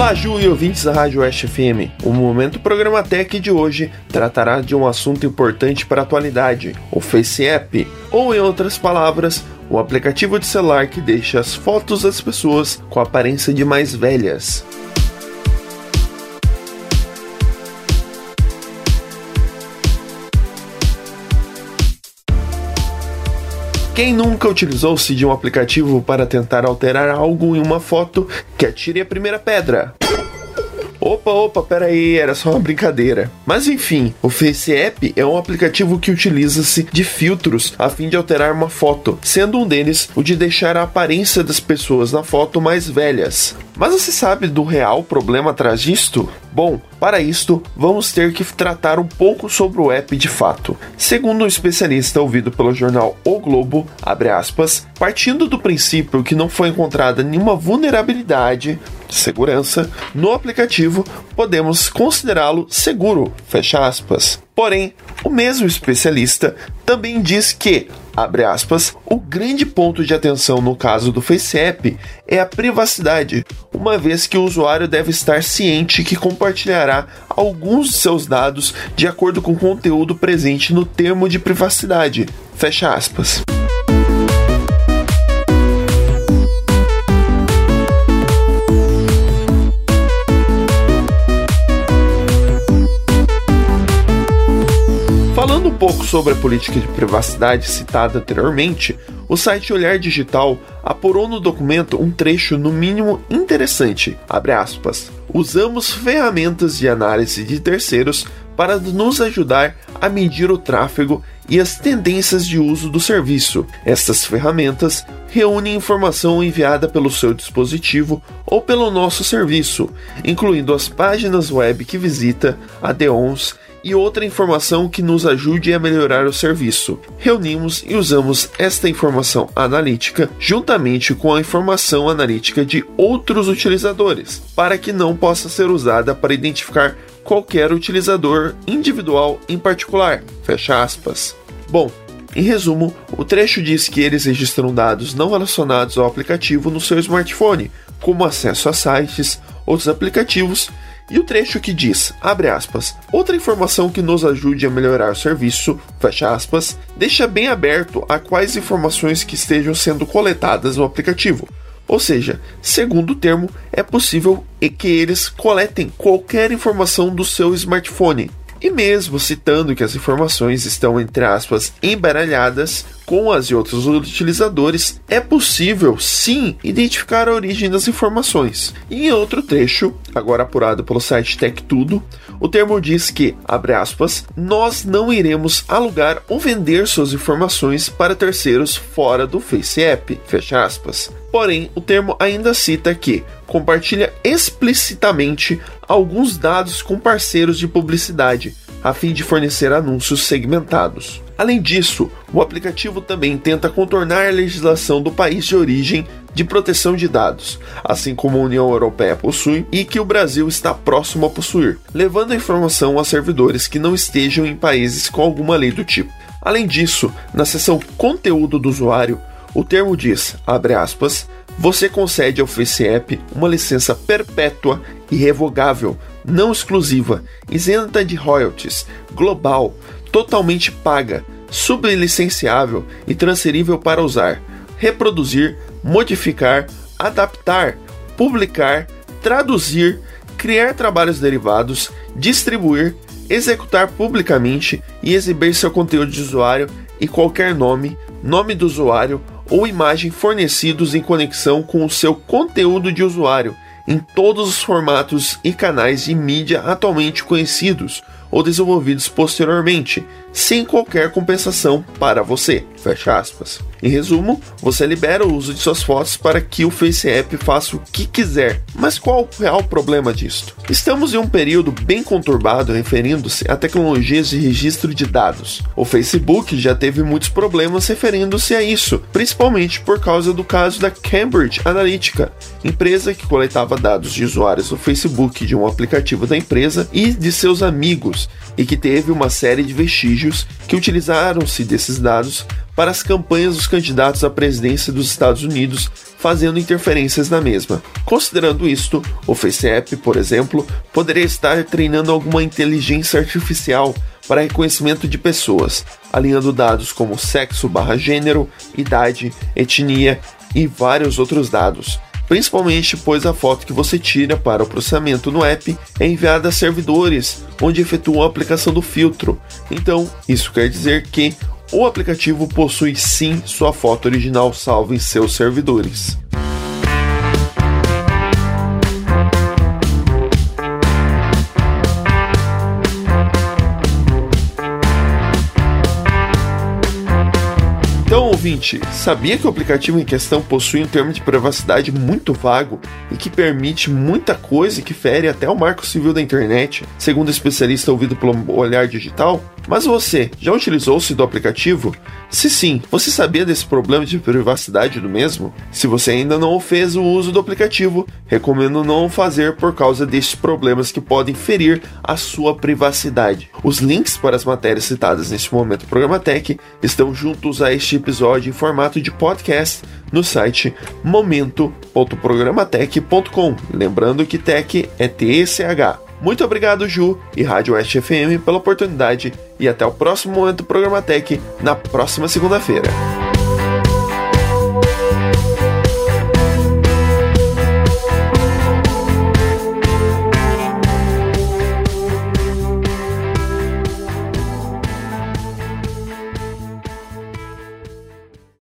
Olá, Ju e ouvintes da Rádio Oeste FM. O Momento Programa Tech de hoje tratará de um assunto importante para a atualidade, o Face App, ou em outras palavras, o aplicativo de celular que deixa as fotos das pessoas com a aparência de mais velhas. Quem nunca utilizou-se de um aplicativo para tentar alterar algo em uma foto que atire a primeira pedra? Opa, opa, peraí, era só uma brincadeira. Mas enfim, o Face App é um aplicativo que utiliza-se de filtros a fim de alterar uma foto, sendo um deles o de deixar a aparência das pessoas na foto mais velhas. Mas você sabe do real problema atrás disto? Bom, para isto, vamos ter que tratar um pouco sobre o app de fato. Segundo um especialista ouvido pelo jornal O Globo, aspas, partindo do princípio que não foi encontrada nenhuma vulnerabilidade de segurança no aplicativo, podemos considerá-lo seguro, fecha aspas. Porém, o mesmo especialista também diz que, abre aspas, o grande ponto de atenção no caso do FaceApp é a privacidade, uma vez que o usuário deve estar ciente que compartilhará alguns de seus dados de acordo com o conteúdo presente no termo de privacidade. Fecha aspas. Pouco sobre a política de privacidade citada anteriormente, o site Olhar Digital apurou no documento um trecho no mínimo interessante. Aspas, Usamos ferramentas de análise de terceiros para nos ajudar a medir o tráfego e as tendências de uso do serviço. Estas ferramentas reúnem informação enviada pelo seu dispositivo ou pelo nosso serviço, incluindo as páginas web que visita, add-ons e outra informação que nos ajude a melhorar o serviço. Reunimos e usamos esta informação analítica juntamente com a informação analítica de outros utilizadores, para que não possa ser usada para identificar qualquer utilizador individual em particular. Fecha aspas. Bom, em resumo, o trecho diz que eles registram dados não relacionados ao aplicativo no seu smartphone, como acesso a sites, outros aplicativos e o trecho que diz, abre aspas, outra informação que nos ajude a melhorar o serviço, fecha aspas, deixa bem aberto a quais informações que estejam sendo coletadas no aplicativo. Ou seja, segundo o termo, é possível que eles coletem qualquer informação do seu smartphone, e mesmo citando que as informações estão, entre aspas, embaralhadas com as de outros utilizadores, é possível sim identificar a origem das informações. E em outro trecho, agora apurado pelo site TechTudo, o termo diz que, abre aspas, nós não iremos alugar ou vender suas informações para terceiros fora do Face App, fecha aspas. Porém, o termo ainda cita que compartilha explicitamente alguns dados com parceiros de publicidade, a fim de fornecer anúncios segmentados. Além disso, o aplicativo também tenta contornar a legislação do país de origem de proteção de dados, assim como a União Europeia possui e que o Brasil está próximo a possuir, levando a informação a servidores que não estejam em países com alguma lei do tipo. Além disso, na seção Conteúdo do usuário, o termo diz, abre aspas, você concede ao FaceApp uma licença perpétua e revogável, não exclusiva, isenta de royalties, global, totalmente paga, sublicenciável e transferível para usar, reproduzir, modificar, adaptar, publicar, traduzir, criar trabalhos derivados, distribuir, executar publicamente e exibir seu conteúdo de usuário e qualquer nome, nome do usuário ou imagem fornecidos em conexão com o seu conteúdo de usuário em todos os formatos e canais de mídia atualmente conhecidos ou desenvolvidos posteriormente, sem qualquer compensação para você. Fecha aspas. Em resumo, você libera o uso de suas fotos para que o FaceApp faça o que quiser. Mas qual o real problema disto? Estamos em um período bem conturbado referindo-se a tecnologias de registro de dados. O Facebook já teve muitos problemas referindo-se a isso, principalmente por causa do caso da Cambridge Analytica, empresa que coletava dados de usuários do Facebook de um aplicativo da empresa e de seus amigos e que teve uma série de vestígios que utilizaram-se desses dados para as campanhas dos candidatos à presidência dos Estados Unidos, fazendo interferências na mesma. Considerando isto, o FaceApp, por exemplo, poderia estar treinando alguma inteligência artificial para reconhecimento de pessoas, alinhando dados como sexo barra gênero, idade, etnia e vários outros dados. Principalmente pois a foto que você tira para o processamento no app é enviada a servidores, onde efetuam a aplicação do filtro. Então, isso quer dizer que o aplicativo possui sim sua foto original salva em seus servidores. Então, ouvinte, sabia que o aplicativo em questão possui um termo de privacidade muito vago e que permite muita coisa que fere até o marco civil da internet, segundo especialista ouvido pelo Olhar Digital? Mas você já utilizou-se do aplicativo? Se sim, você sabia desse problema de privacidade do mesmo? Se você ainda não fez o uso do aplicativo, recomendo não fazer por causa destes problemas que podem ferir a sua privacidade. Os links para as matérias citadas neste momento Programa Tech estão juntos a este episódio em formato de podcast no site momento.programatech.com. Lembrando que Tech é TSH. Muito obrigado, Ju e Rádio Oeste FM pela oportunidade e até o próximo momento do Programa Tech na próxima segunda-feira.